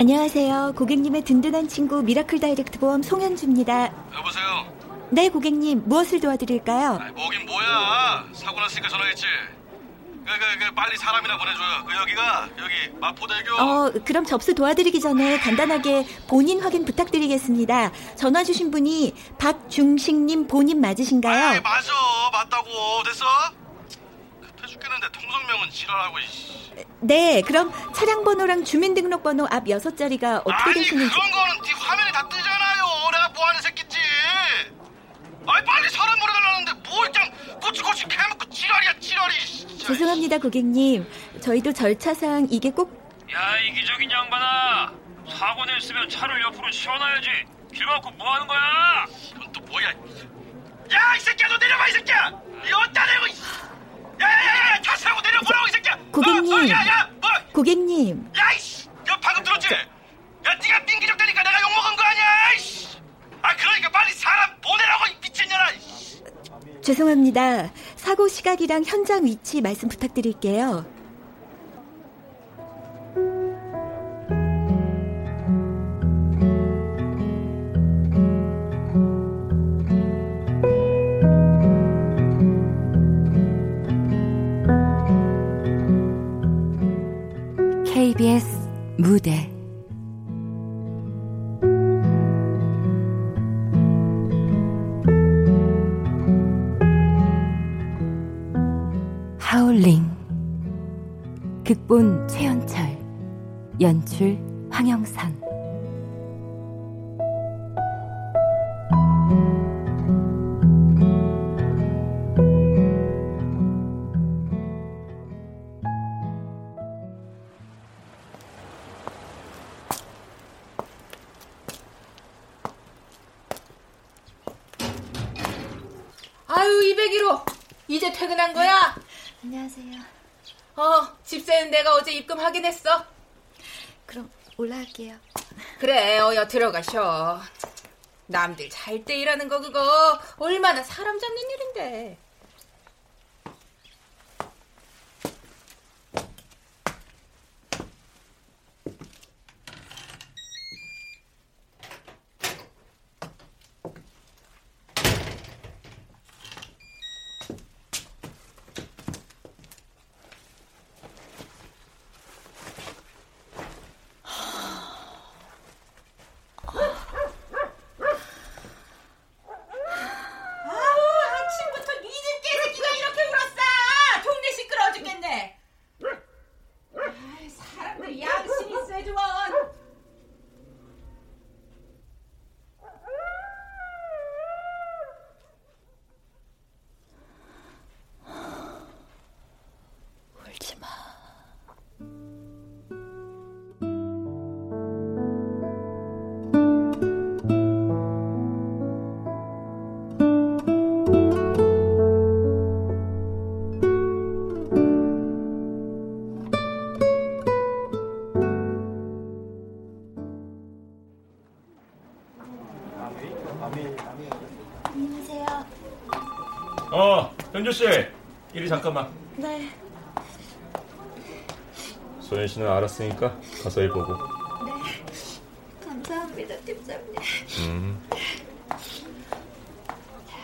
안녕하세요. 고객님의 든든한 친구 미라클 다이렉트 보험 송현주입니다. 여보세요. 네, 고객님 무엇을 도와드릴까요? 아이, 뭐긴 뭐야. 사고 났으니까 전화했지. 그, 그, 그, 빨리 사람이나 보내줘요. 그 여기가 여기 마포대교. 어, 그럼 접수 도와드리기 전에 간단하게 본인 확인 부탁드리겠습니다. 전화 주신 분이 박중식님 본인 맞으신가요? 아이, 맞아. 맞다고. 됐어? 죽겠는데 통성명은 지랄하고. 이씨. 네, 그럼 차량 번호랑 주민등록번호 앞 여섯 자리가 어떻게 아니 되시는지. 그런 거는 네 화면에 다 뜨잖아요. 내가 뭐 하는 새끼지. 아이 빨리 사람 보내달라는데 뭘 그냥 꼬치꼬치 캐먹고 지랄이야 지랄이. 진짜. 죄송합니다, 고객님. 저희도 절차상 이게 꼭 야 이기적인 양반아 사고 냈으면 차를 옆으로 치워놔야지 길 막고 뭐 하는 거야 이건 또 뭐야? 야 이 새끼야 너 내려봐 이 새끼야. 이거 어디다 대고. 야야야야 차 세우고 내려보라고 이 새끼야. 고객님. 어, 어, 야 야 뭐? 고객님. 야 이씨. 야 방금 들었지? 야 네가 빙기적대니까 내가 욕 먹은 거 아니야? 이씨. 아 그러니까 빨리 사람 보내라고 이 미친년아. 죄송합니다. 사고 시각이랑 현장 위치 말씀 부탁드릴게요. KBS 무대. 하울링. 극본 최연철. 연출 황영선 입금 확인했어? 그럼 올라갈게요. 그래 어여 들어가셔. 남들 잘 때 일하는 거 그거. 얼마나 사람 잡는 일인데 씨 이리 잠깐만 네. 소연 씨는 알았으니까 가서 일 보고 감사합니다, 팀장님. 음.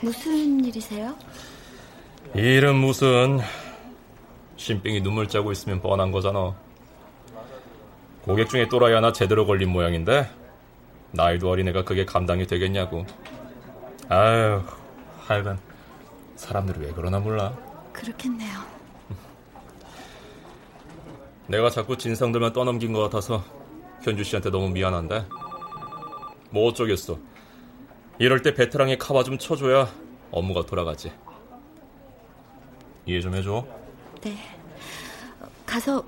무슨 일이세요? 이 일은 무슨 신빙이 눈물 짜고 있으면 뻔한 거잖아 고객 중에 또라이 하나 제대로 걸린 모양인데 나이도 어린애가 그게 감당이 되겠냐고 아유 하여간 사람들이 왜 그러나 몰라 그렇겠네요. 내가 자꾸 진상들만 떠넘긴 것 같아서 현주 씨한테 너무 미안한데 뭐 어쩌겠어 이럴 때 베테랑이 카바 좀 쳐줘야 업무가 돌아가지 이해 좀 해줘 네. 가서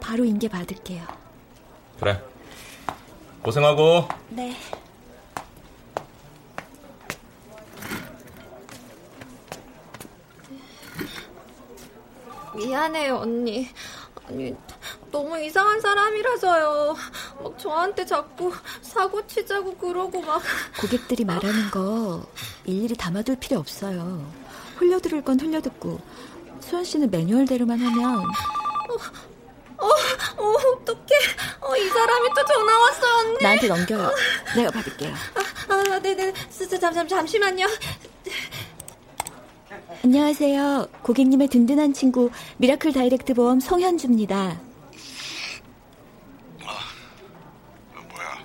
바로 인계 받을게요. 그래 고생하고 네. 미안해요, 언니. 아니, 너무 이상한 사람이라서요. 막 저한테 자꾸 사고 치자고 그러고 막. 고객들이 말하는 거 일일이 담아둘 필요 없어요. 흘려들을 건 흘려듣고 수현 씨는 매뉴얼대로만 하면 어, 어, 어떡해. 어, 이 사람이 또 전화 왔어요, 언니. 나한테 넘겨요. 내가 받을게요. 아, 아 네네. 잠, 잠, 잠시만요. 안녕하세요. 고객님의 든든한 친구 미라클 다이렉트 보험 송현주입니다. 뭐야?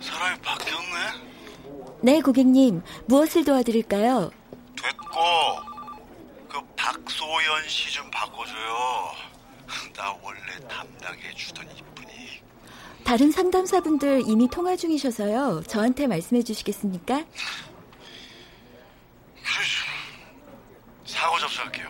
사람이 바뀌었네? 네, 고객님. 무엇을 도와드릴까요? 됐고 그 박소연 씨 좀 바꿔줘요. 나 원래 담당해 주던 이분이. 다른 상담사분들 이미 통화 중이셔서요. 저한테 말씀해 주시겠습니까? 그러죠. 사고 접수할게요.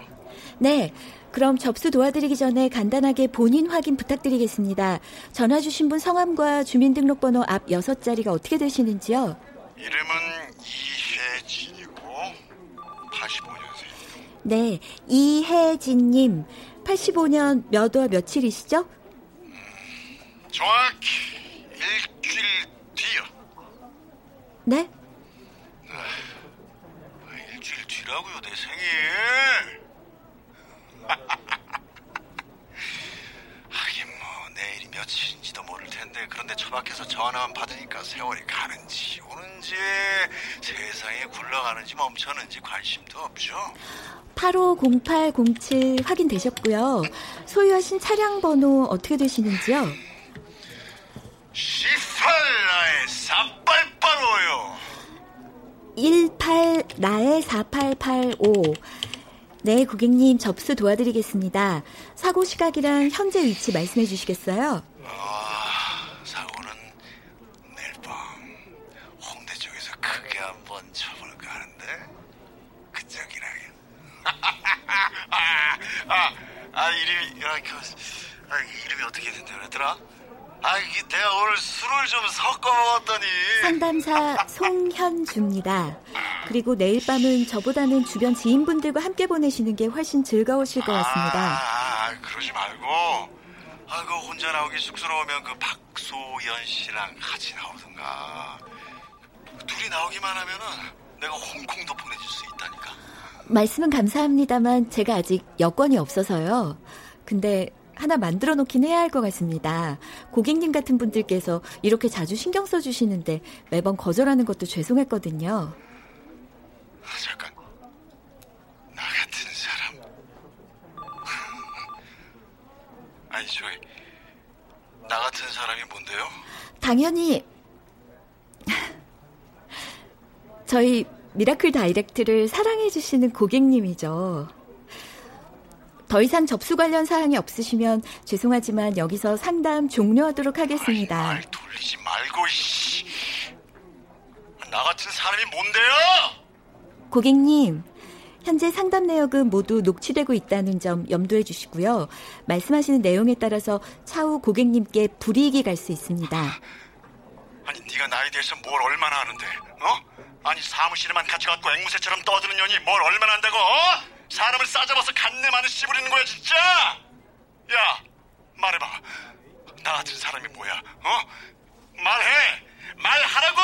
네. 그럼 접수 도와드리기 전에 간단하게 본인 확인 부탁드리겠습니다. 전화 주신 분 성함과 주민등록번호 앞 여섯 자리가 어떻게 되시는지요? 이름은 이혜진이고 85년생. 네. 이혜진님. 85년 몇 월 며칠이시죠? 정확히 일주일 뒤요. 네? 아, 일주일 뒤라고요, 내 생일. 하긴 뭐 내일이 며칠인지도 모를 텐데 그런데 처박혀서 전화만 받으니까 세월이 가는지 오는지 세상에 굴러가는지 멈췄는지 관심도 없죠. 850807 확인되셨고요. 소유하신 차량 번호 어떻게 되시는지요? 18나 18 나의 4885. 네, 고객님 접수 도와드리겠습니다. 사고 시각이랑 현재 위치 말씀해 주시겠어요? 아, 사고는 내일 밤 홍대 쪽에서 크게 한번 쳐볼까 하는데 그쪽이랑 아, 아, 아 이름이 아, 그, 아, 이름이 어떻게 된다 그랬더라? 아, 이게 내가 오늘 술을 좀 섞어 먹었더니 상담사 송현주입니다. 그리고 내일 밤은 저보다는 주변 지인분들과 함께 보내시는 게 훨씬 즐거우실 것 같습니다. 아, 아, 그러지 말고 아, 그 혼자 나오기 쑥스러우면 그 박소연 씨랑 같이 나오든가 둘이 나오기만 하면은 내가 홍콩도 보내줄 수 있다니까. 말씀은 감사합니다만 제가 아직 여건이 없어서요. 근데 하나 만들어 놓긴 해야 할 것 같습니다. 고객님 같은 분들께서 이렇게 자주 신경 써주시는데 매번 거절하는 것도 죄송했거든요. 아, 잠깐. 나 같은 사람. 아니, 저기, 나 같은 사람이 뭔데요? 당연히 저희 미라클 다이렉트를 사랑해 주시는 고객님이죠. 더 이상 접수 관련 사항이 없으시면 죄송하지만 여기서 상담 종료하도록 하겠습니다. 아이, 말 돌리지 말고, 씨. 나 같은 사람이 뭔데요? 고객님, 현재 상담 내역은 모두 녹취되고 있다는 점 염두해 주시고요. 말씀하시는 내용에 따라서 차후 고객님께 불이익이 갈 수 있습니다. 아니, 네가 나에 대해서 뭘 얼마나 아는데, 어? 아니, 사무실에만 같이 갔고 앵무새처럼 떠드는 년이 뭘 얼마나 안다고, 어? 사람을 싸잡아서 간내만을 씨부리는 거야, 진짜? 야, 말해봐. 나 같은 사람이 뭐야, 어? 말해! 말하라고!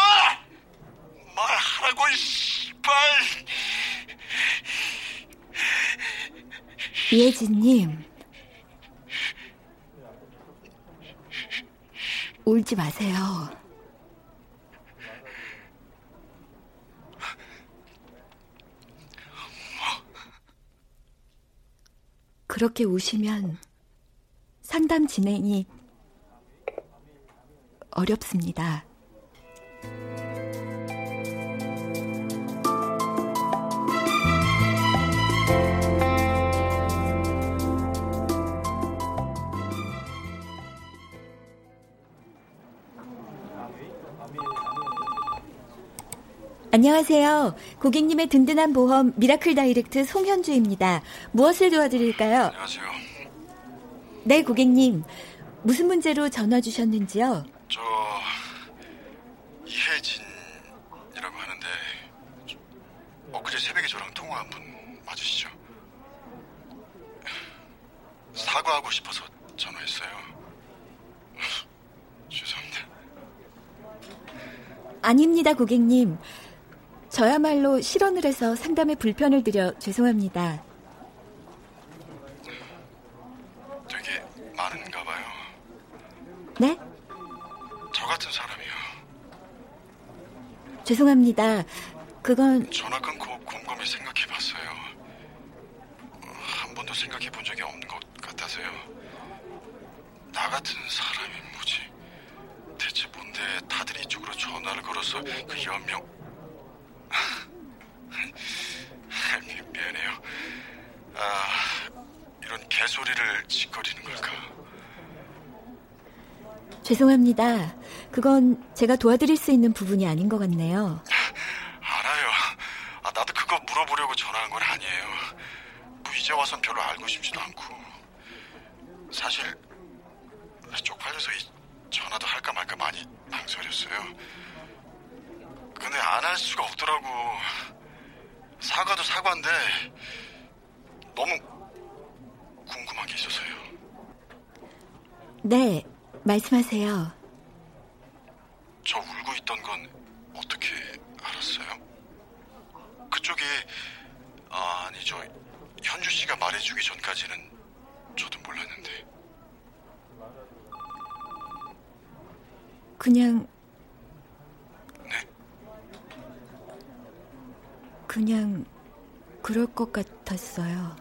말하라고, 씨발! 이혜진님, 울지 마세요. 그렇게 우시면 상담 진행이 어렵습니다. 안녕하세요. 고객님의 든든한 보험 미라클 다이렉트 송현주입니다. 무엇을 도와드릴까요? 안녕하세요. 네, 고객님. 무슨 문제로 전화 주셨는지요? 저 이혜진이라고 하는데 저, 엊그제 새벽에 저랑 통화한 분 맞으시죠? 사과하고 싶어서 전화했어요. 죄송합니다. 아닙니다, 고객님. 저야말로 실언을 해서 상담에 불편을 드려 죄송합니다. 되게 많은가 봐요. 네? 저 같은 사람이요. 죄송합니다. 그건 전화 끊고 곰곰이 생각해 봤어요. 한 번도 생각해 본 적이 없는 것 같아서요. 나 같은 사람이 뭐지? 대체 뭔데 다들 이쪽으로 전화를 걸어서 그 연명... 미안해요. 아, 이런 개소리를 짓거리는 걸까? 죄송합니다. 그건 제가 도와드릴 수 있는 부분이 아닌 것 같네요. 알아요. 아, 나도 그거 물어보려고 전화한 건 아니에요. 뭐 이제 와선 별로 알고 싶지도 않고. 사실 쪽팔려서 전화도 할까 말까 많이 망설였어요. 근데 안 할 수가 없더라고. 사과도 사과인데 너무 궁금한 게 있어서요. 네, 말씀하세요. 저 울고 있던 건 어떻게 알았어요? 그쪽이 아, 아니 저 현주 씨가 말해주기 전까지는 저도 몰랐는데 그냥 네? 그냥 그럴 것 같았어요.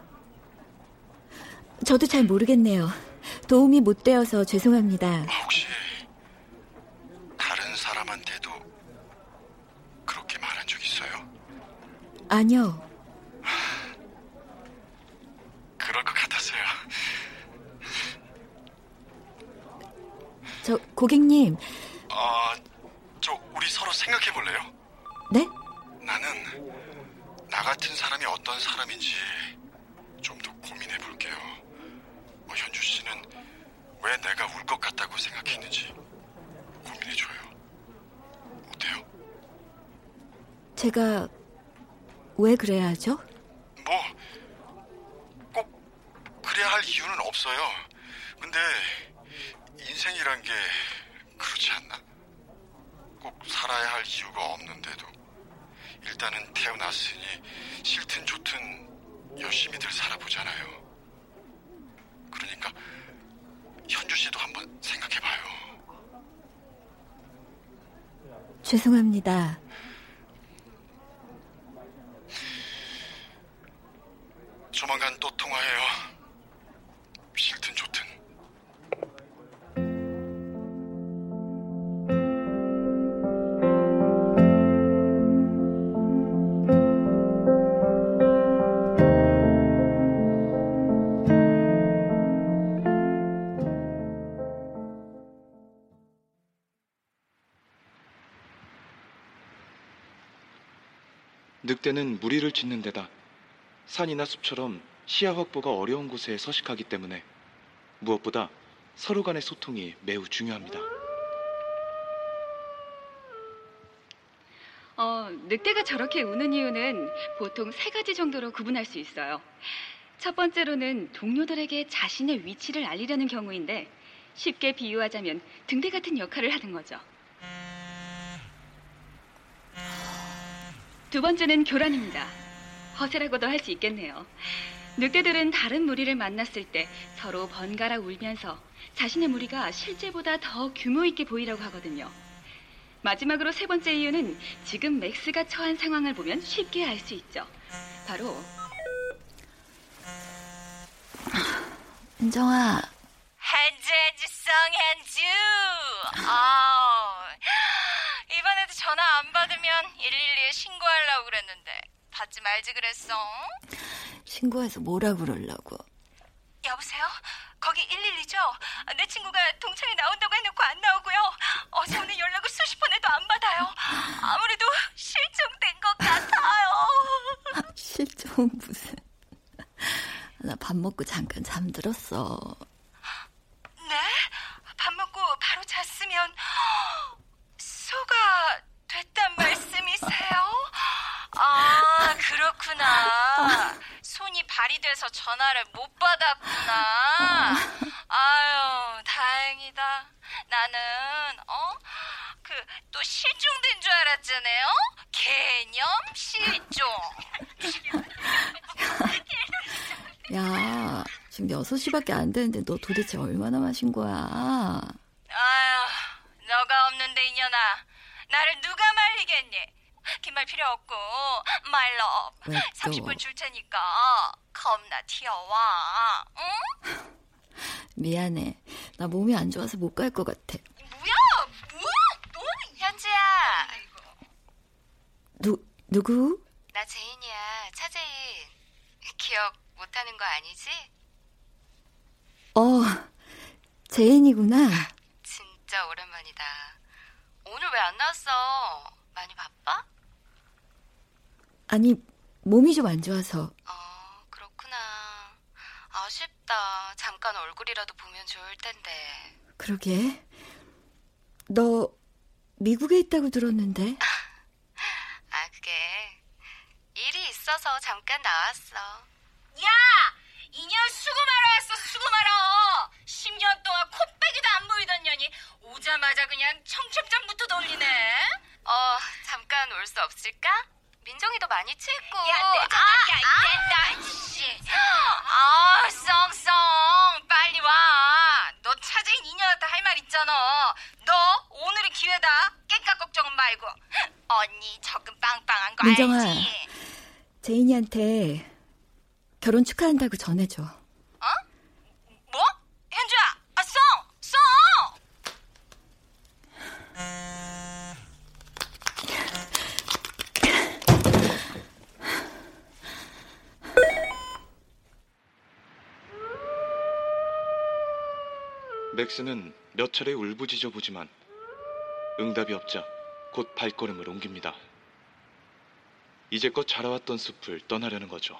저도 잘 모르겠네요. 도움이 못 되어서 죄송합니다. 아, 혹시 다른 사람한테도 그렇게 말한 적 있어요? 아니요. 그럴 것 같았어요. 저 고객님, 아, 저 우리 서로 생각해 볼래요? 네? 나는 나 같은 사람이 어떤 사람인지 좀 더 고민해 볼게요. 어, 현주 씨는 왜 내가 울 것 같다고 생각했는지 고민해 줘요. 어때요? 제가 왜 그래야 하죠? 뭐 꼭 그래야 할 이유는 없어요. 근데 인생이란 게 그렇지 않나? 꼭 살아야 할 이유가 없는데도 일단은 태어났으니 싫든 좋든 열심히들 살아보잖아요. 그러니까 현주 씨도 한번 생각해봐요. 죄송합니다. 늑대는 무리를 짓는 데다 산이나 숲처럼 시야 확보가 어려운 곳에 서식하기 때문에 무엇보다 서로 간의 소통이 매우 중요합니다. 어, 늑대가 저렇게 우는 이유는 보통 세 가지 정도로 구분할 수 있어요. 첫 번째로는 동료들에게 자신의 위치를 알리려는 경우인데 쉽게 비유하자면 등대 같은 역할을 하는 거죠. 두 번째는 교란입니다. 허세라고도 할 수 있겠네요. 늑대들은 다른 무리를 만났을 때 서로 번갈아 울면서 자신의 무리가 실제보다 더 규모 있게 보이려고 하거든요. 마지막으로 세 번째 이유는 지금 맥스가 처한 상황을 보면 쉽게 알 수 있죠. 바로 은정아, 한주 한주 성 한주. 아 이번에도 전화 안 받으면 112에 신고하려고 그랬는데 받지 말지 그랬어. 신고해서 뭐라 그러려고. 여보세요? 거기 112죠? 내 친구가 동창회 나온다고 해놓고 안 나오고요. 어제 오늘 연락을 수십 번 해도 안 받아요. 아무래도 실종된 것 같아요. 실종 무슨. 나 밥 먹고 잠깐 잠들었어. 네? 밥 먹고 바로 잤으면 소가 됐단 말씀이세요? 아, 그렇구나. 손이 발휘돼서 전화를 못 받았구나. 아유, 다행이다. 나는, 어? 그, 또 실종된 줄 알았잖아요? 개념 실종. 야, 지금 6시밖에 안 되는데 너 도대체 얼마나 마신 거야? 아, 이년아. 나를 누가 말리겠니? 긴 말 필요 없고. 왜 30분 또? 줄 테니까 겁나 튀어와. 응? 미안해. 나 몸이 안 좋아서 못 갈 것 같아. 뭐야? 뭐야? 너 현지야. 누, 누구? 나 제인이야. 차제인. 기억 못하는 거 아니지? 어, 제인이구나. 진짜 오랜만이다. 오늘 왜 안 나왔어? 아니, 몸이 좀 안 좋아서. 어, 그렇구나. 아쉽다. 잠깐 얼굴이라도 보면 좋을 텐데. 그러게. 너 미국에 있다고 들었는데. 아, 그게 일이 있어서 잠깐 나왔어. 야! 이년 수금하러 왔어, 수금하러! 10년 동안 콧배기도 안 보이던 년이 오자마자 그냥 청첩장부터 돌리네. 어, 잠깐 올 수 없을까? 민정이도 많이 취했고. 야, 내가 야, 이 된다, 씨. 아, 썽썽. 빨리 와. 너 차재인 이년한테 할 말 있잖아. 너 오늘이 기회다. 깽깍 걱정은 말고. 언니 적금 빵빵한 거 민정아. 알지? 제인이한테 결혼 축하한다고 전해줘. 어? 뭐? 현주야, 아, 썽! 썽! 맥스는 몇 차례 울부짖어 보지만 응답이 없자 곧 발걸음을 옮깁니다. 이제껏 자라왔던 숲을 떠나려는 거죠.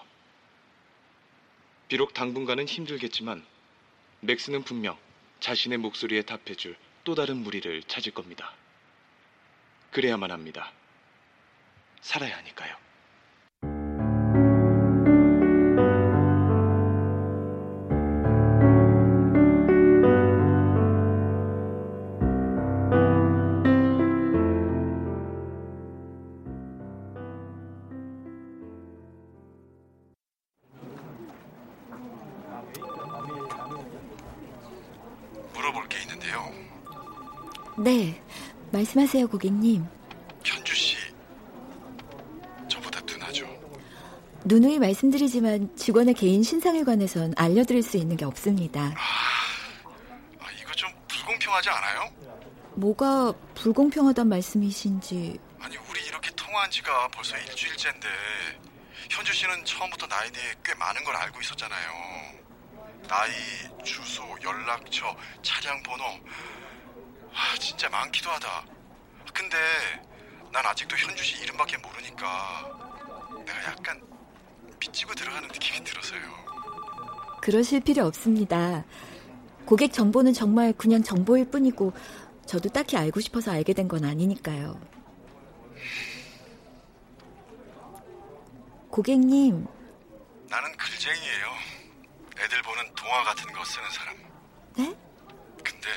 비록 당분간은 힘들겠지만 맥스는 분명 자신의 목소리에 답해줄 또 다른 무리를 찾을 겁니다. 그래야만 합니다. 살아야 하니까요. 말씀하세요, 고객님. 현주 씨, 저보다 누나죠. 누누이 말씀드리지만 직원의 개인 신상에 관해선 알려드릴 수 있는 게 없습니다. 아, 이거 좀 불공평하지 않아요? 뭐가 불공평하단 말씀이신지. 아니, 우리 이렇게 통화한 지가 벌써 일주일째인데 현주 씨는 처음부터 나에 대해 꽤 많은 걸 알고 있었잖아요. 나이, 주소, 연락처, 차량 번호. 아, 진짜 많기도 하다. 근데 난 아직도 현주 씨 이름밖에 모르니까 내가 약간 빚지고 들어가는 느낌이 들어서요. 그러실 필요 없습니다. 고객 정보는 정말 그냥 정보일 뿐이고 저도 딱히 알고 싶어서 알게 된 건 아니니까요. 고객님, 나는 글쟁이에요. 애들 보는 동화 같은 거 쓰는 사람. 네? 근데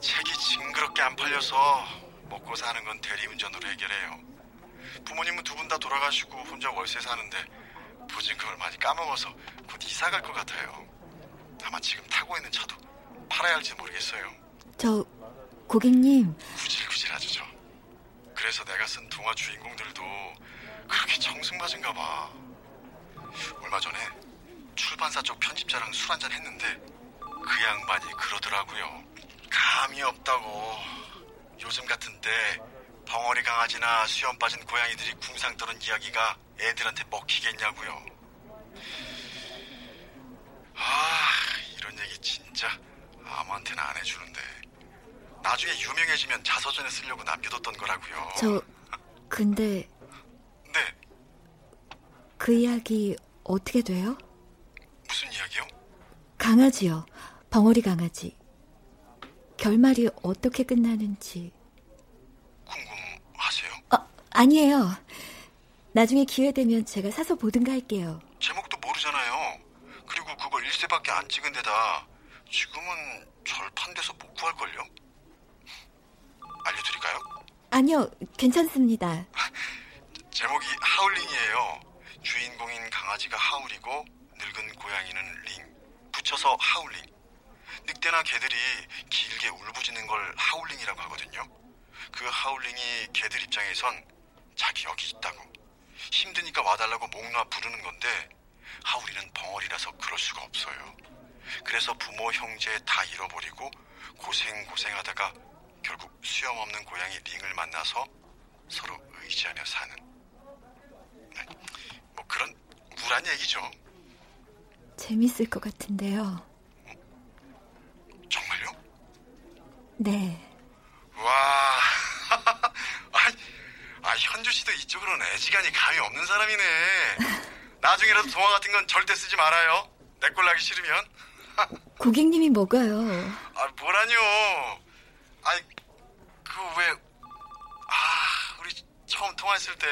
책이 징그럽게 안 팔려서 먹고 사는 건 대리운전으로 해결해요. 부모님은 두 분 다 돌아가시고 혼자 월세 사는데 보증금을 많이 까먹어서 곧 이사 갈 것 같아요. 아마 지금 타고 있는 차도 팔아야 할지 모르겠어요. 저 고객님, 구질구질하죠 저. 그래서 내가 쓴 동화 주인공들도 그렇게 청승맞은가 봐. 얼마 전에 출판사 쪽 편집자랑 술 한잔 했는데 그 양반이 그러더라고요. 감이 없다고. 요즘 같은데 벙어리 강아지나 수염 빠진 고양이들이 궁상 떠는 이야기가 애들한테 먹히겠냐고요. 아, 이런 얘기 진짜 아무한테나 안 해주는데 나중에 유명해지면 자서전에 쓰려고 남겨뒀던 거라고요. 저 근데 네, 그 이야기 어떻게 돼요? 무슨 이야기요? 강아지요. 벙어리 강아지. 결말이 어떻게 끝나는지. 궁금하세요? 아, 아니에요. 나중에 기회 되면 제가 사서 보든가 할게요. 제목도 모르잖아요. 그리고 그걸 일세밖에 안 찍은 데다 지금은 절판돼서 못 구할걸요? 알려드릴까요? 아니요, 괜찮습니다. 제목이 하울링이에요. 주인공인 강아지가 하울이고 늙은 고양이는 링. 붙여서 하울링. 늑대나 개들이 길게 울부짖는 걸 하울링이라고 하거든요. 그 하울링이 걔들 입장에선 자기 여기 있다고 힘드니까 와달라고 목 놓아 부르는 건데 하울이는 벙어리라서 그럴 수가 없어요. 그래서 부모 형제 다 잃어버리고 고생 고생하다가 결국 수염 없는 고양이 링을 만나서 서로 의지하며 사는 네, 뭐 그런 우울한 얘기죠. 재밌을 것 같은데요. 네. 와, 아, 아 현주 씨도 이쪽으로는 애지간히 감이 없는 사람이네. 나중에라도 동화 같은 건 절대 쓰지 말아요. 내 꼴 나기 싫으면. 고객님이 뭐가요? 아, 뭐라뇨. 아이, 그 왜, 아, 우리 처음 통화했을 때,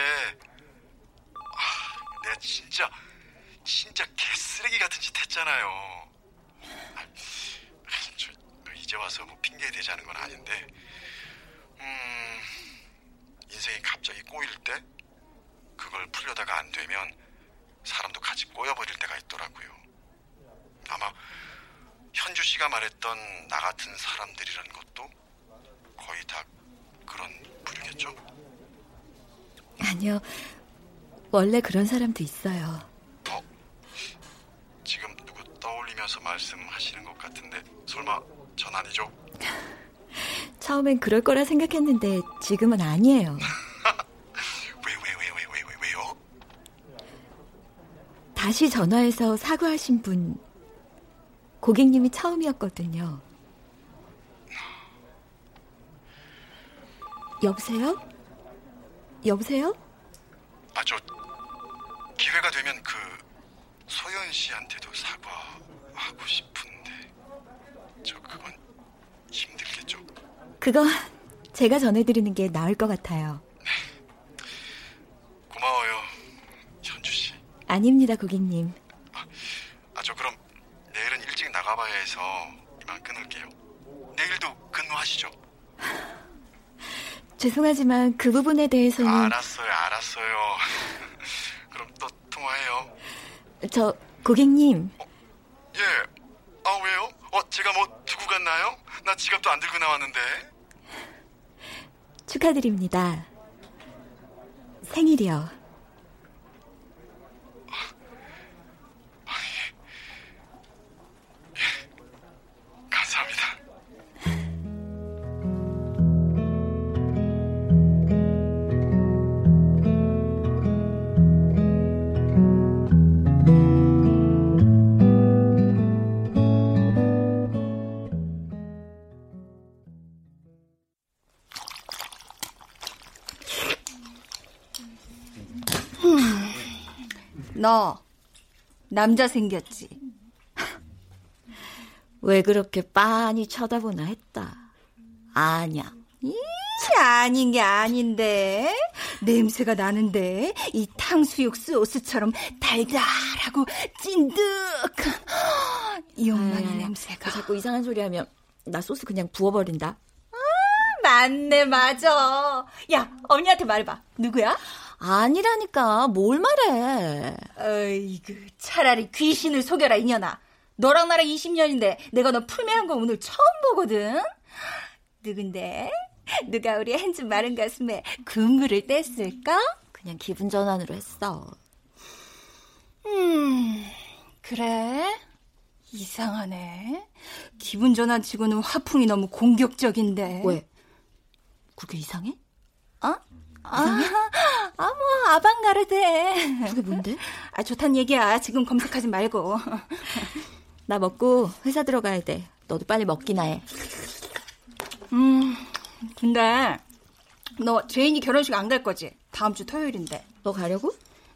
아, 내가 진짜, 진짜 개쓰레기 같은 짓 했잖아요. 이제 와서 뭐 핑계 대자는 건 아닌데, 음, 인생이 갑자기 꼬일 때, 그걸 풀려다가 안 되면, 사람도 같이 꼬여버릴 때가 있더라고요. 아마, 현주 씨가 말했던 나 같은 사람들이라는 것도 거의 다 그런 부류겠죠? 아니요. 원래 그런 사람도 있어요. 어? 지금 누구 떠올리면서 말씀하시는 것 같은데 설마 전 아니죠? 처음엔 그럴 거라 생각했는데 지금은 아니에요. 왜, 왜, 왜, 왜, 왜, 왜, 왜요? 다시 전화해서 사과하신 분 고객님이 처음이었거든요. 여보세요? 여보세요? 아, 저 기회가 되면 그 소연 씨한테도 사과하고 싶은데 저 그건 힘들겠죠? 그거 제가 전해드리는 게 나을 것 같아요. 고마워요, 현주 씨. 아닙니다, 고객님. 아, 저 그럼 내일은 일찍 나가봐야 해서 이만 끊을게요. 내일도 근무하시죠? 죄송하지만 그 부분에 대해서는 알았어요, 알았어요. 그럼 또 통화해요. 저 고객님 예. 어 제가 뭐 두고 갔나요? 나 지갑도 안 들고 나왔는데. 축하드립니다. 생일이요. 너 남자 생겼지? 왜 그렇게 빤히 쳐다보나 했다. 아냐. 이치 아닌 게 아닌데 냄새가 나는데 이 탕수육 소스처럼 달달하고 찐득한 이 엄마의 아유, 냄새가 자꾸 이상한 소리 하면 나 소스 그냥 부어버린다. 맞네 맞아 야 언니한테 말해봐 누구야? 아니라니까 뭘 말해. 어이구 차라리 귀신을 속여라 이년아 너랑 나랑 20년인데 내가 너 풀매한 거 오늘 처음 보거든 누군데? 누가 우리 한줌 마른 가슴에 군물을 뗐을까? 그냥 기분 전환으로 했어. 음, 그래? 이상하네. 기분 전환 치고는 화풍이 너무 공격적인데. 왜? 그게 이상해? 어? 아, 아, 뭐, 아방가르데. 그게 뭔데? 아, 좋단 얘기야. 지금 검색하지 말고. 나 먹고 회사 들어가야 돼. 너도 빨리 먹기나 해. 음, 근데, 너 제인이 결혼식 안 갈 거지? 다음 주 토요일인데. 너 가려고?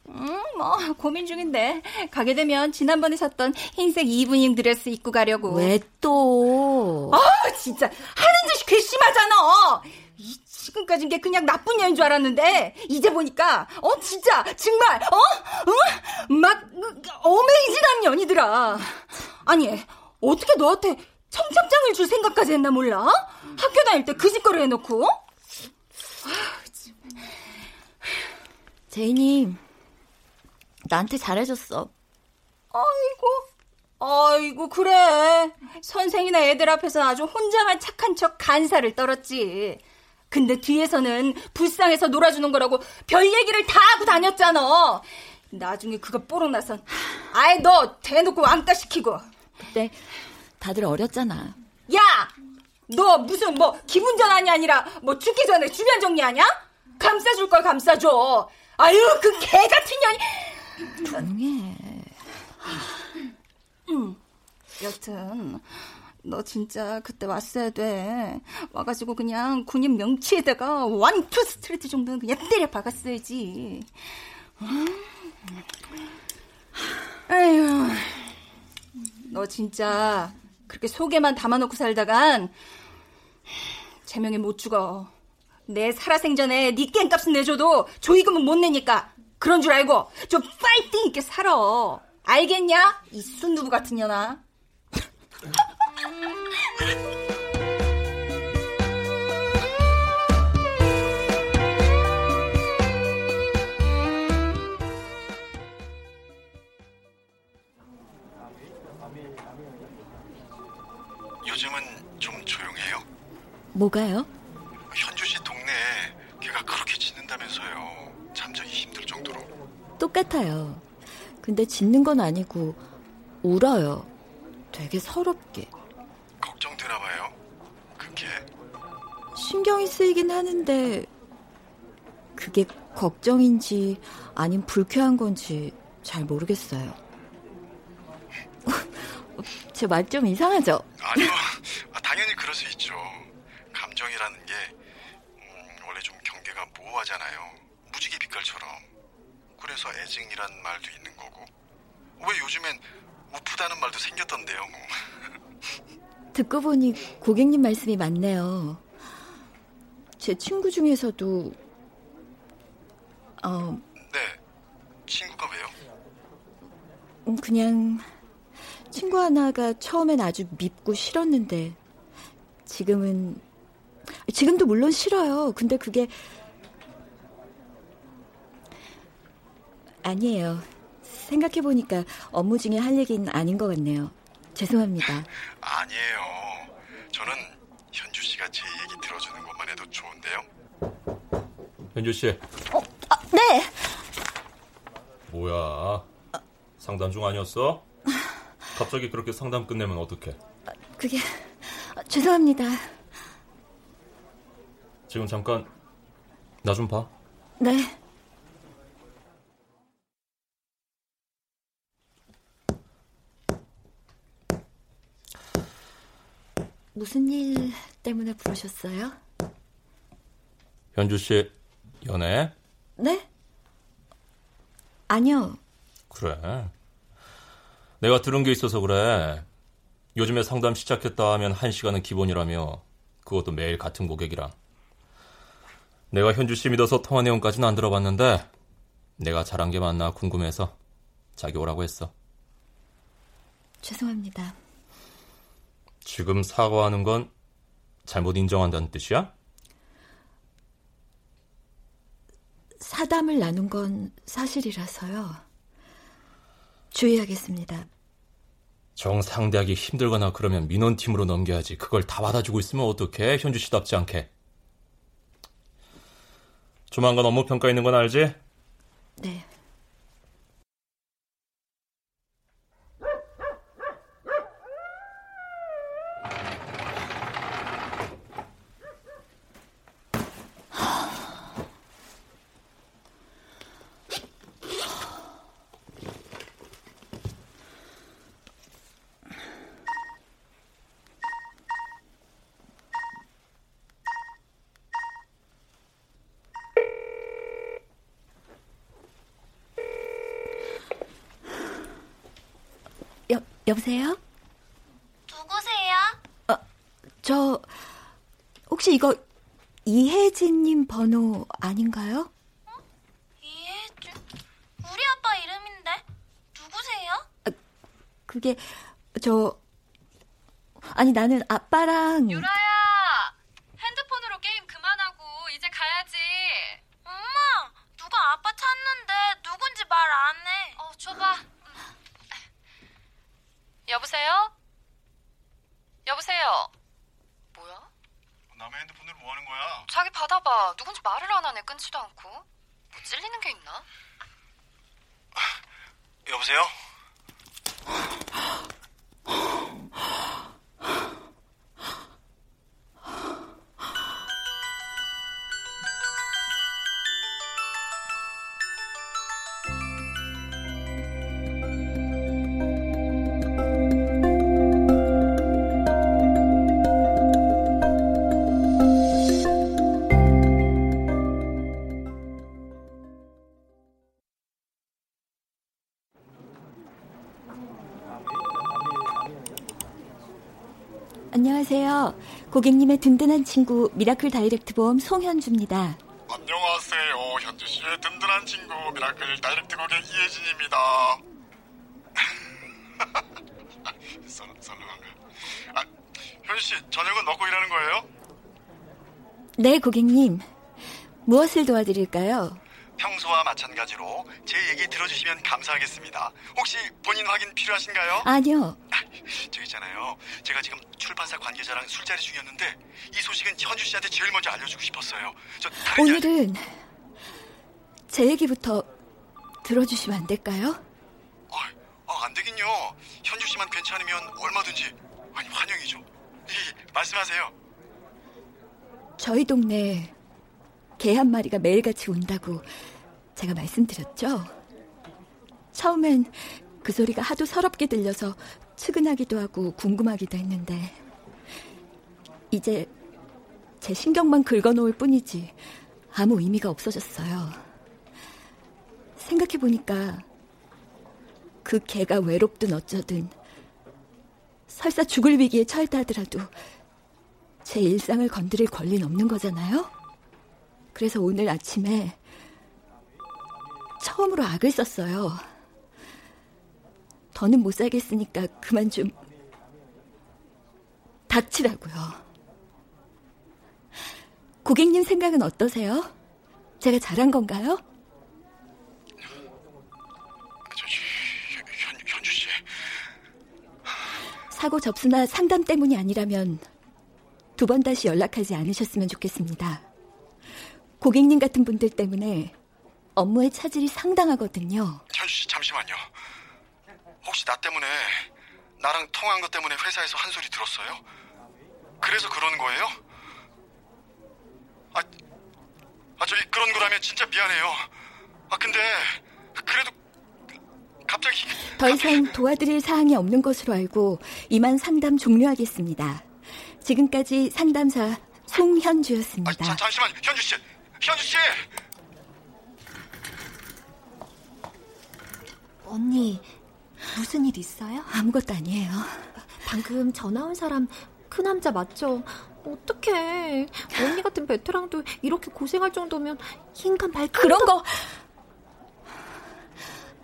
음, 뭐, 고민 중인데. 가게 되면 지난번에 샀던 흰색 이브닝 드레스 입고 가려고. 왜 또? 아, 진짜. 하는 짓이 괘씸하잖아! 이 지금까진 게 그냥 나쁜 여인 줄 알았는데, 이제 보니까, 어, 진짜, 정말, 어? 어? 막, 어메이징한 년이더라. 아니, 어떻게 너한테 청첩장을 줄 생각까지 했나 몰라? 학교 다닐 때 그 짓거리 해놓고? 제이님, 나한테 잘해줬어. 아이고, 아이고, 그래. 선생이나 애들 앞에서 아주 혼자만 착한 척 간사를 떨었지. 근데 뒤에서는 불쌍해서 놀아주는 거라고 별 얘기를 다 하고 다녔잖아. 나중에 그거 뽀록 나선 아예 너 대놓고 왕따 시키고. 그때 다들 어렸잖아. 야! 너 무슨 뭐 기분 전환이 아니라 뭐 죽기 전에 주변 정리하냐? 감싸줄 걸 감싸줘. 아유 그 개 같은 년이. 조용해. 음, 여튼 너 진짜 그때 왔어야 돼. 와가지고 그냥 군인 명치에다가 원투 스트레이트 정도는 그냥 때려 박았어야지. 음. 에휴, 너 진짜 그렇게 속에만 담아놓고 살다간 제명에 못 죽어. 내 살아생전에 네 깽값은 내줘도 조이금은 못 내니까 그런 줄 알고 좀 파이팅 있게 살아. 알겠냐? 이 순두부 같은 년아. 요즘은 좀 조용해요? 뭐가요? 현주 씨 동네에 걔가 그렇게 짖는다면서요. 잠자기 힘들 정도로. 똑같아요. 근데 짖는 건 아니고 울어요. 되게 서럽게. 그게 신경이 쓰이긴 하는데 그게 걱정인지 아님 불쾌한 건지 잘 모르겠어요. 제 말 좀 이상하죠? 아니요. 아, 당연히 그럴 수 있죠. 감정이라는 게 음, 원래 좀 경계가 모호하잖아요. 무지개 빛깔처럼. 그래서 애증이란 말도 있는 거고. 왜 요즘엔 우프다는 말도 생겼던데요. 뭐. 듣고 보니 고객님 말씀이 맞네요. 제 친구 중에서도 어 네. 친구가 왜요? 음, 그냥 친구 하나가 처음엔 아주 밉고 싫었는데 지금은 지금도 물론 싫어요. 근데 그게 아니에요. 생각해 보니까 업무 중에 할 얘기는 아닌 것 같네요. 죄송합니다. 아니에요. 저는 현주 씨가 제 얘기 들어주는 것만 해도 좋은데요. 현주 씨. 어, 아, 네. 뭐야? 상담 중 아니었어? 갑자기 그렇게 상담 끝내면 어떡해? 그게 아, 죄송합니다. 지금 잠깐 나 좀 봐. 네. 무슨 일 때문에 부르셨어요? 현주 씨 연애? 네? 아니요. 그래. 내가 들은 게 있어서 그래. 요즘에 상담 시작했다 하면 한 시간은 기본이라며 그것도 매일 같은 고객이랑. 내가 현주 씨 믿어서 통화 내용까지는 안 들어봤는데 내가 잘한 게 맞나 궁금해서 자기 오라고 했어. 죄송합니다. 지금 사과하는 건 잘못 인정한다는 뜻이야? 사담을 나눈 건 사실이라서요. 주의하겠습니다. 정 상대하기 힘들거나 그러면 민원팀으로 넘겨야지. 그걸 다 받아주고 있으면 어떡해? 현주 씨답지 않게. 조만간 업무 평가 있는 건 알지? 네. 여, 여보세요? 누구세요? 어, 저, 혹시 이거 이혜진님 번호 아닌가요? 이혜진? 우리 아빠 이름인데? 누구세요? 아, 그게, 저, 아니 나는 아빠랑. 유라야! 핸드폰으로 게임 그만하고 이제 가야지. 엄마! 누가 아빠 찾는데 누군지 말 안 해. 어, 줘봐. 여보세요? 여보세요? 뭐야? 남의 핸드폰으로 뭐 하는 거야? 자기 받아봐. 누군지 말을 안 하네. 끊지도 않고. 뭐 찔리는 게 있나? 여보세요? 고객님의 든든한 친구 미라클 다이렉트 보험 송현주입니다. 안녕하세요. 현주 씨의 든든한 친구 미라클 다이렉트 고객 이혜진입니다. 썰, 썰렁한가? 아, 현주 씨 저녁은 먹고 일하는 거예요? 네, 고객님. 무엇을 도와드릴까요? 평소와 마찬가지로 제 얘기 들어주시면 감사하겠습니다. 혹시 본인 확인 필요하신가요? 아니요. 저 있잖아요. 제가 지금 출판사 관계자랑 술자리 중이었는데 이 소식은 현주 씨한테 제일 먼저 알려주고 싶었어요. 저 오늘은 제 얘기부터 들어주시면 안 될까요? 아, 안 되긴요. 현주 씨만 괜찮으면 얼마든지 아니 환영이죠. 예, 말씀하세요. 저희 동네에 개한 마리가 매일같이 운다고 제가 말씀드렸죠? 처음엔 그 소리가 하도 서럽게 들려서 측은하기도 하고 궁금하기도 했는데 이제 제 신경만 긁어놓을 뿐이지 아무 의미가 없어졌어요. 생각해보니까 그 개가 외롭든 어쩌든 설사 죽을 위기에 처했다 하더라도 제 일상을 건드릴 권리는 없는 거잖아요? 그래서 오늘 아침에 처음으로 악을 썼어요. 더는 못 살겠으니까 그만 좀 닥치라고요. 고객님 생각은 어떠세요? 제가 잘한 건가요? 사고 접수나 상담 때문이 아니라면 두 번 다시 연락하지 않으셨으면 좋겠습니다. 고객님 같은 분들 때문에 업무에 차질이 상당하거든요. 현주 씨 잠시만요. 혹시 나 때문에 나랑 통화한 것 때문에 회사에서 한 소리 들었어요? 그래서 그러는 거예요? 아, 아 저기 그런 거라면 진짜 미안해요. 아 근데 그래도 갑자기 더 이상 도와드릴 사항이 없는 것으로 알고 이만 상담 종료하겠습니다. 지금까지 상담사 송현주였습니다. 자, 잠시만 현주 씨, 현주 씨. 언니, 무슨 일 있어요? 아무것도 아니에요. 방금 전화 온 사람 그 남자 맞죠? 어떡해. 언니 같은 베테랑도 이렇게 고생할 정도면 인간 말 그런 거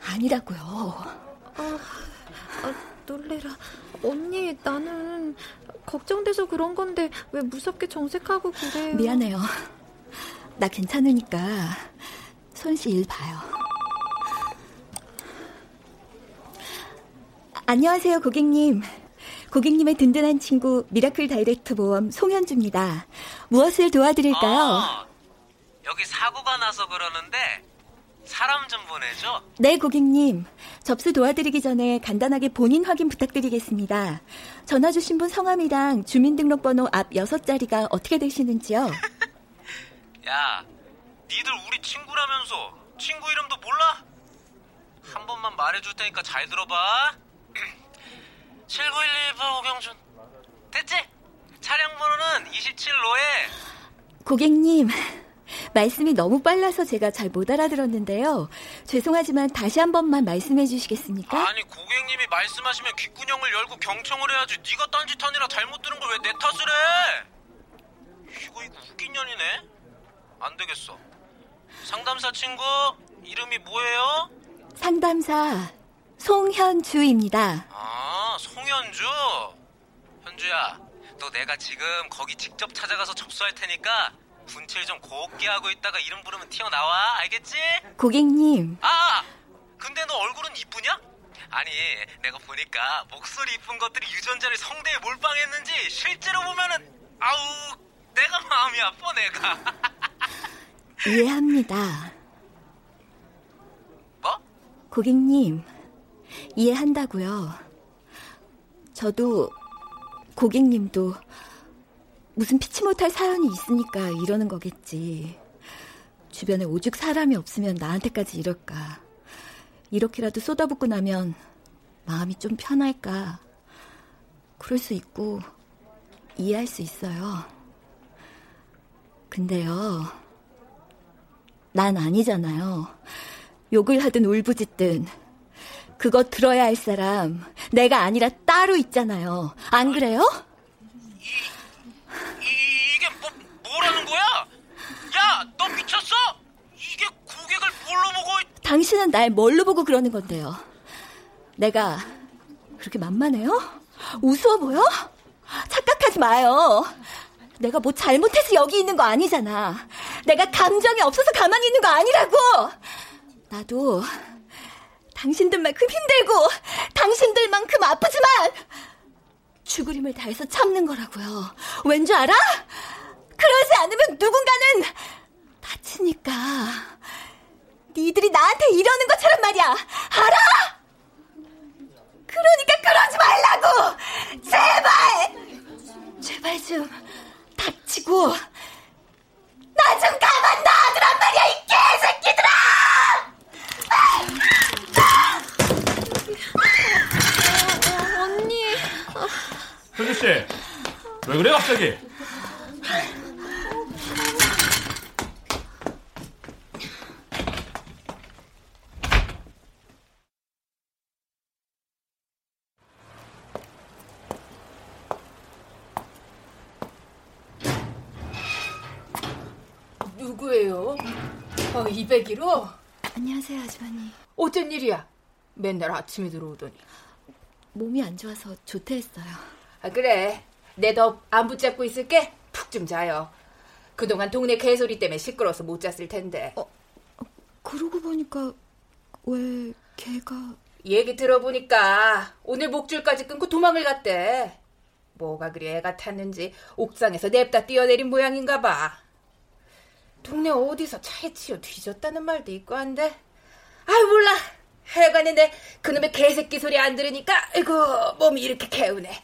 아니라고요. 아, 아, 놀래라. 언니, 나는 걱정돼서 그런 건데 왜 무섭게 정색하고 그래요? 미안해요. 나 괜찮으니까 손 씨 일 봐요. 안녕하세요, 고객님. 고객님의 든든한 친구 미라클 다이렉트 보험 송현주입니다. 무엇을 도와드릴까요? 아, 여기 사고가 나서 그러는데 사람 좀 보내줘. 네, 고객님. 접수 도와드리기 전에 간단하게 본인 확인 부탁드리겠습니다. 전화 주신 분 성함이랑 주민등록번호 앞 6자리가 어떻게 되시는지요? 야, 니들 우리 친구라면서 친구 이름도 몰라? 한 번만 말해줄 테니까 잘 들어봐. 7912 오경준. 됐지? 차량 번호는 27로에 고객님, 말씀이 너무 빨라서 제가 잘 못 알아들었는데요. 죄송하지만 다시 한 번만 말씀해 주시겠습니까? 아니 고객님이 말씀하시면 귓구녕을 열고 경청을 해야지 네가 딴짓하느라 잘못 들은 걸 왜 내 탓을 해? 이거 이거 웃긴 년이네. 안 되겠어. 상담사 친구 이름이 뭐예요? 상담사 송현주입니다. 아 송현주. 현주야, 너 내가 지금 거기 직접 찾아가서 접수할 테니까 분칠 좀 곱게 하고 있다가 이름 부르면 튀어나와 알겠지? 고객님, 아! 근데 너 얼굴은 이쁘냐? 아니 내가 보니까 목소리 이쁜 것들이 유전자를 성대에 몰빵했는지 실제로 보면은 아우 내가 마음이 아파 내가. 이해합니다. 뭐? 고객님, 이해한다고요. 저도 고객님도 무슨 피치 못할 사연이 있으니까 이러는 거겠지. 주변에 오죽 사람이 없으면 나한테까지 이럴까. 이렇게라도 쏟아붓고 나면 마음이 좀 편할까. 그럴 수 있고 이해할 수 있어요. 근데요, 난 아니잖아요. 욕을 하든 울부짖든 그거 들어야 할 사람 내가 아니라 따로 있잖아요. 안 그래요? 이, 이, 이게 뭐, 뭐라는 거야? 야, 너 미쳤어? 이게 고객을 뭘로 보고... 당신은 날 뭘로 보고 그러는 건데요? 내가 그렇게 만만해요? 우스워 보여? 착각하지 마요. 내가 뭐 잘못해서 여기 있는 거 아니잖아. 내가 감정이 없어서 가만히 있는 거 아니라고. 나도 당신들만큼 힘들고 당신들만큼 아프지만 죽으림을 다해서 참는 거라고요. 왠 줄 알아? 그러지 않으면 누군가는 다치니까. 니들이 나한테 이러는 것처럼 말이야. 알아? 그러니까 그러지 말라고! 제발! 제발 좀 닥치고 나 좀 가만 놔두란 말이야, 이 개새끼들아! 언니. 현주 씨, 왜 그래 갑자기? 누구예요? 어, 201호? 안녕하세요, 아주머니. 어쩐 일이야? 맨날 아침에 들어오더니. 몸이 안 좋아서 조퇴했어요. 아, 그래. 내더안 붙잡고 있을게. 푹 좀 자요. 그동안 동네 개소리 때문에 시끄러워서 못 잤을 텐데. 어, 그러고 보니까 왜 걔가 얘기 들어보니까 오늘 목줄까지 끊고 도망을 갔대. 뭐가 그리 애가 탔는지 옥상에서 냅다 뛰어내린 모양인가 봐. 동네 어디서 차에 치여 뒤졌다는 말도 있고 한데. 아이 몰라. 하여간에 내 그놈의 개새끼 소리 안 들으니까 아이고 몸이 이렇게 개우네.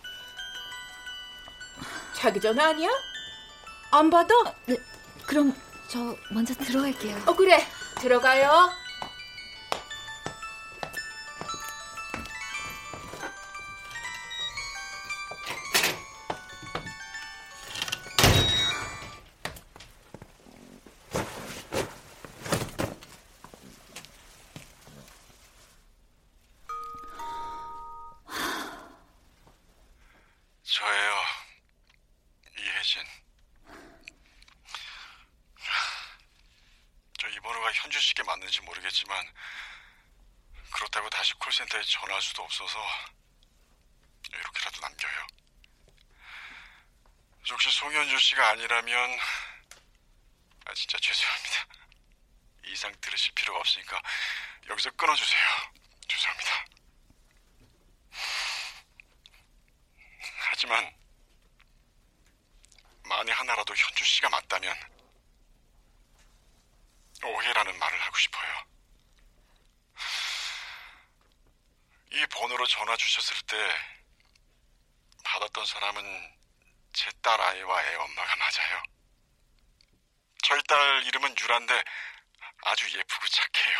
자기 전화 아니야? 안 받아? 네, 그럼 저 먼저 들어갈게요. 어 그래 들어가요. 전화할 수도 없어서 이렇게라도 남겨요. 혹시 송현주 씨가 아니라면 아 진짜 죄송합니다. 이상 들으실 필요가 없으니까 여기서 끊어주세요. 죄송합니다. 하지만 만에 하나라도 현주 씨가 맞다면 오해라는 말을 하고 싶어요. 이 번호로 전화 주셨을 때 받았던 사람은 제 딸 아이와 애 엄마가 맞아요. 저희 딸 이름은 유란데 아주 예쁘고 착해요.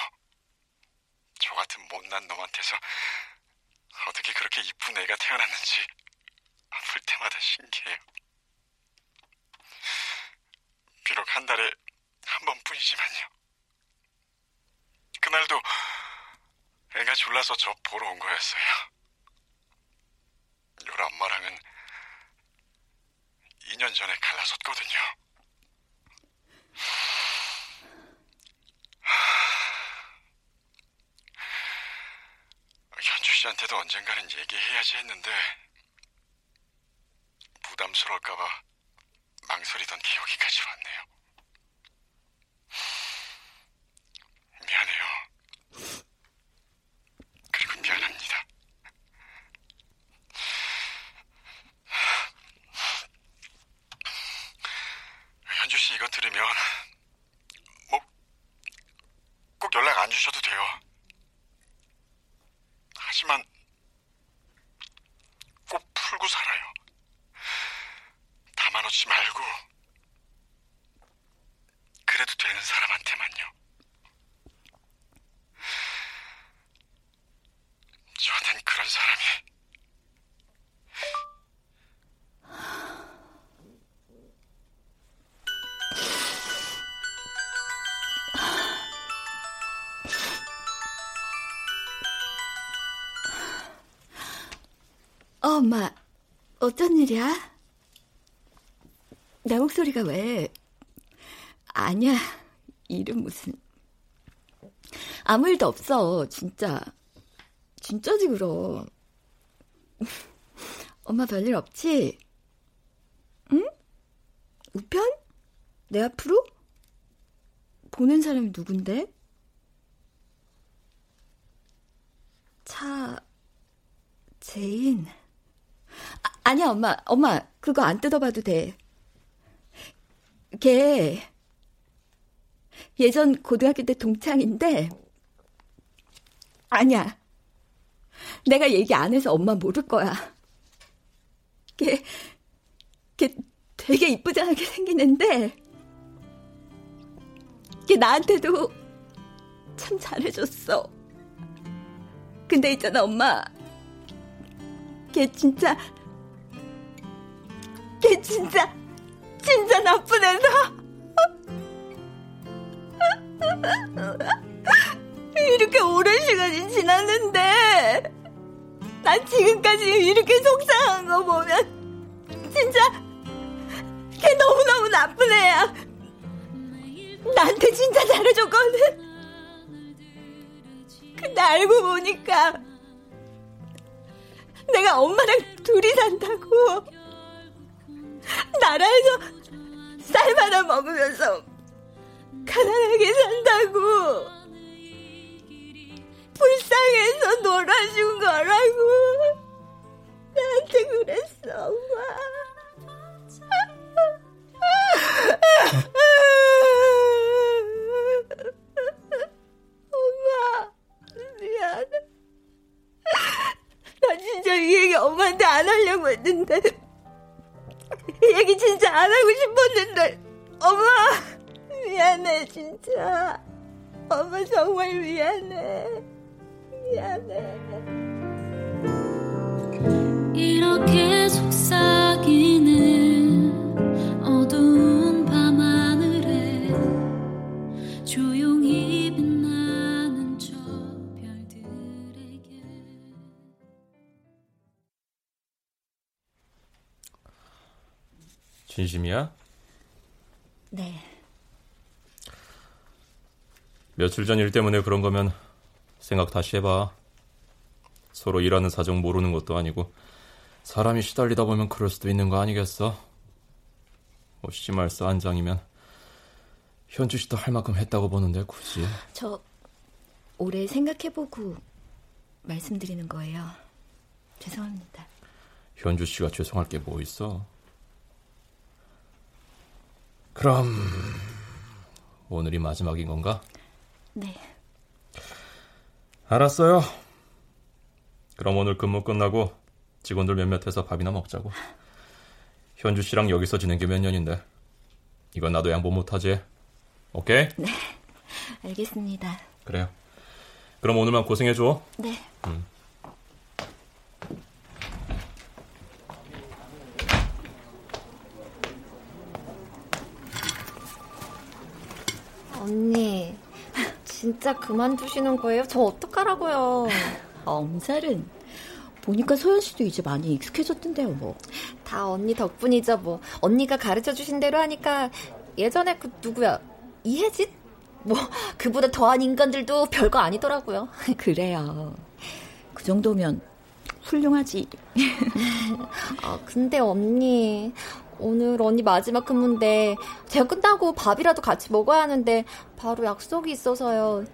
저 같은 못난 놈한테서 어떻게 그렇게 이쁜 애가 태어났는지 볼 때마다 신기해요. 비록 한 달에 한 번뿐이지만요. 그날도 애가 졸라서 저 보러 온 거였어요. 요라 엄마랑은 2년 전에 갈라섰거든요. 현주 씨한테도 언젠가는 얘기해야지 했는데 부담스러울까봐 망설이던 게 여기까지 왔네요. 미안해요. 미안합니다. 현주 씨 이거 들으면 뭐 꼭 연락 안 주셔도 돼요. 하지만 꼭 풀고 살아요. 담아놓지 말고 그래도 되는 사람한테. 엄마. 어쩐 일이야? 내 목소리가 왜? 아니야. 이름 무슨. 아무 일도 없어. 진짜. 진짜지, 그럼. 엄마 별일 없지? 응? 우편? 내 앞으로? 보낸 사람이 누군데? 차, 제인. 아, 니야 엄마. 엄마, 그거 안 뜯어봐도 돼. 걔, 예전 고등학교 때 동창인데, 아니야. 내가 얘기 안 해서 엄마 모를 거야. 걔, 걔 되게 이쁘장하게 생기는데, 걔 나한테도 참 잘해줬어. 근데 있잖아, 엄마. 걔 진짜, 걔 진짜, 진짜 나쁜 애다. 이렇게 오랜 시간이 지났는데, 난 지금까지 이렇게 속상한 거 보면, 진짜, 걔 너무너무 나쁜 애야. 나한테 진짜 잘해줬거든. 근데 알고 보니까, 내가 엄마랑 둘이 산다고. 나라에서 쌀 하나 먹으면서 가난하게 산다고. 불쌍해서 놀아준 거라고. 나한테 그랬어, 엄마. 엄마, 미안해. 나 진짜 이 얘기 엄마한테 안 하려고 했는데. 이 얘기 진짜 안 하고 싶었는데. 엄마, 미안해, 진짜. 엄마 정말 미안해. 미안해. 이렇게 속삭 진심이야? 네. 며칠 전 일 때문에 그런 거면 생각 다시 해봐. 서로 일하는 사정 모르는 것도 아니고 사람이 시달리다 보면 그럴 수도 있는 거 아니겠어? 뭐 심할서 안장이면 현주 씨도 할 만큼 했다고 보는데 굳이 저 오래 생각해보고 말씀드리는 거예요. 죄송합니다. 현주 씨가 죄송할 게 뭐 있어? 그럼 오늘이 마지막인 건가? 네. 알았어요. 그럼 오늘 근무 끝나고 직원들 몇몇해서 밥이나 먹자고. 현주 씨랑 여기서 지낸 게 몇 년인데 이건 나도 양보 못하지. 오케이? 네. 알겠습니다. 그래요. 그럼 오늘만 고생해줘. 네. 음. 언니, 진짜 그만두시는 거예요? 저 어떡하라고요? 엄살은 보니까 소연 씨도 이제 많이 익숙해졌던데요, 뭐. 다 언니 덕분이죠, 뭐. 언니가 가르쳐 주신 대로 하니까 예전에 그 누구야? 이혜진? 뭐 그보다 더한 인간들도 별거 아니더라고요. 그래요. 그 정도면 훌륭하지. 아, 근데 언니 오늘 언니 마지막 근무인데 제가 끝나고 밥이라도 같이 먹어야 하는데 바로 약속이 있어서요.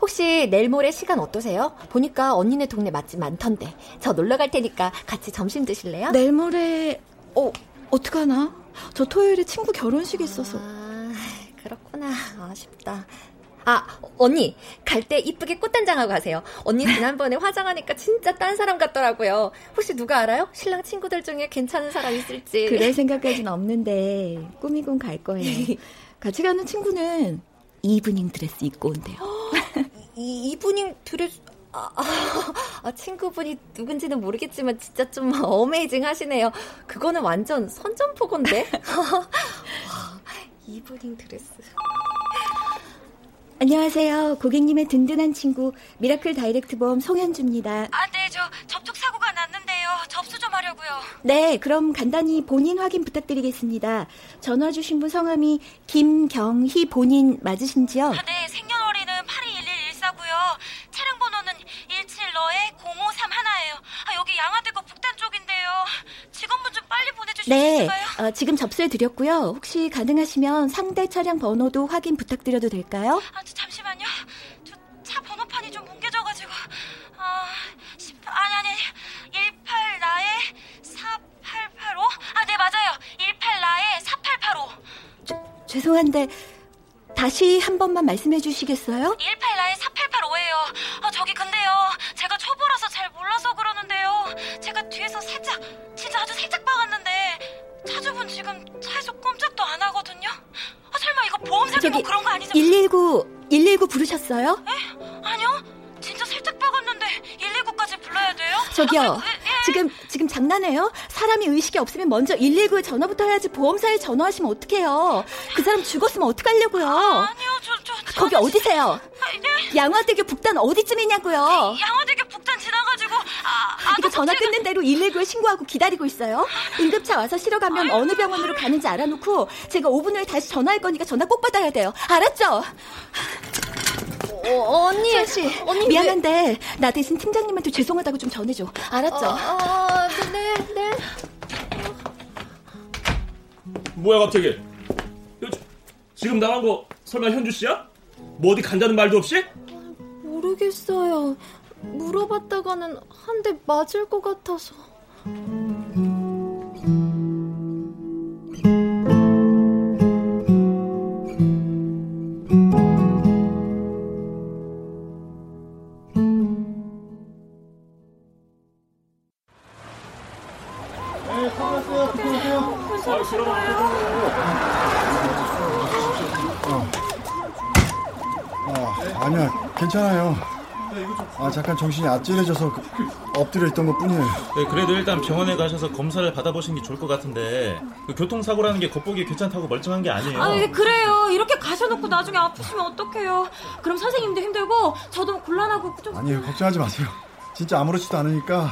혹시 내일 모레 시간 어떠세요? 보니까 언니네 동네 맛집 많던데 저 놀러 갈 테니까 같이 점심 드실래요? 내일 모레 어 어떡하나? 저 토요일에 친구 결혼식이 있어서. 아, 그렇구나. 아쉽다. 아, 언니, 갈 때 이쁘게 꽃단장하고 가세요. 언니 지난번에 화장하니까 진짜 딴 사람 같더라고요. 혹시 누가 알아요? 신랑 친구들 중에 괜찮은 사람 있을지. 그럴 생각까지는 없는데 꾸미곤 갈 거예요. 같이 가는 친구는 이브닝 드레스 입고 온대요. 이, 이브닝 드레스 아, 아, 아, 친구분이 누군지는 모르겠지만 진짜 좀 amazing 하시네요. 그거는 완전 선전포고인데. 이브닝 드레스. 안녕하세요. 고객님의 든든한 친구 미라클 다이렉트 보험 송현주입니다. 아, 네, 저 접촉 사고가 났는데요. 접수 좀 하려고. 있다고요. 네, 그럼 간단히 본인 확인 부탁드리겠습니다. 전화 주신 분 성함이 김경희 본인 맞으신지요? 아, 네, 생년월일은 821114고요. 차량 번호는 172에 0531예요. 아, 여기 양화대교 북단 쪽인데 요. 직원분 좀 빨리 보내주실 수 네, 있을까요? 어, 지금 접수해 드렸고요. 혹시 가능하시면 상대 차량 번호도 확인 부탁드려도 될까요? 아, 저 잠시만요. 저 차 번호판이 좀 뭉개져가지고. 아, 10, 아니, 아니, 18 나에 4885? 아, 네, 맞아요. 18 나에 4885. 죄송한데 다시 한 번만 말씀해 주시겠어요? 18 나에 4885예요. 아, 저기 근데요. 제가 초보라서 잘 몰라서 그러는데요. 제가 뒤에서 살짝, 진짜 아주 살짝 박았는데 차주분 지금 차에서 꼼짝도 안 하거든요. 아, 설마 이거 보험 사기고 저기 그런 거 아니죠? 119 119 부르셨어요? 아니요. 진짜 살짝 박았는데 119까지 불러야 돼요? 저기요. 아, 그, 예. 지금 지금 장난해요? 사람이 의식이 없으면 먼저 119에 전화부터 해야지 보험사에 전화하시면 어떡해요? 그 사람 죽었으면 어떡하려고요? 아 니요, 저, 저, 거기 어디세요? 아, 네. 양화대교 북단 어디쯤이냐고요? 양화대교 북단 지나가지고 아, 아 이거 전화 끊는 대로 119에 신고하고 기다리고 있어요. 응급차 와서 실어 가면 어느 병원으로 가는지 알아놓고 제가 5분 후에 다시 전화할 거니까 전화 꼭 받아야 돼요. 알았죠? 어, 언니. 수아 씨, 언니 미안한데 나 대신 팀장님한테 죄송하다고 좀 전해줘. 알았죠? 아, 네, 네. 뭐야 갑자기? 지금 나간 거 설마 현주 씨야? 뭐 어디 간다는 말도 없이? 모르겠어요. 물어봤다가는 한 대 맞을 것 같아서. 아, 잠깐 정신이 아찔해져서 그- 엎드려 있던 것 뿐이에요. 네, 그래도 일단 병원에 가셔서 검사를 받아보시는 게 좋을 것 같은데 그 교통사고라는 게 겉보기 괜찮다고 멀쩡한 게 아니에요. 아, 네, 그래요. 이렇게 가셔놓고 나중에 아프시면 어떡해요. 그럼 선생님도 힘들고, 저도 곤란하고 좀. 아니에요, 걱정하지 마세요. 진짜 아무렇지도 않으니까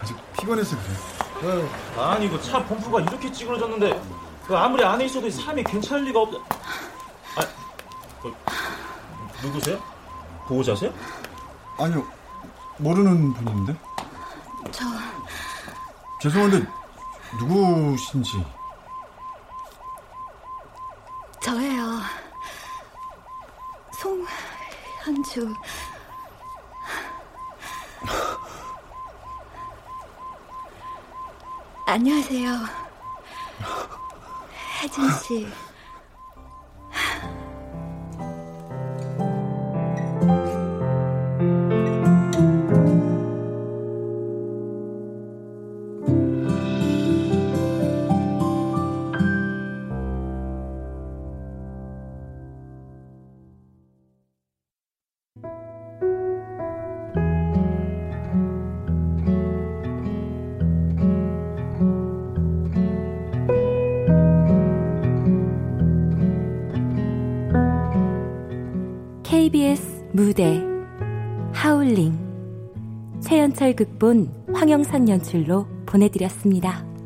아직 피곤해서 그래요. 아니 이거 차 범프가 이렇게 찌그러졌는데 그 아무리 안에 있어도 삶이 괜찮을 리가 없. 아, 그, 누구세요? 보호자세요? 아니요, 모르는 분인데. 저 죄송한데 누구신지. 저예요. 송현주. 안녕하세요. 혜진 씨. 최연철 극본 황영선 연출로 보내드렸습니다.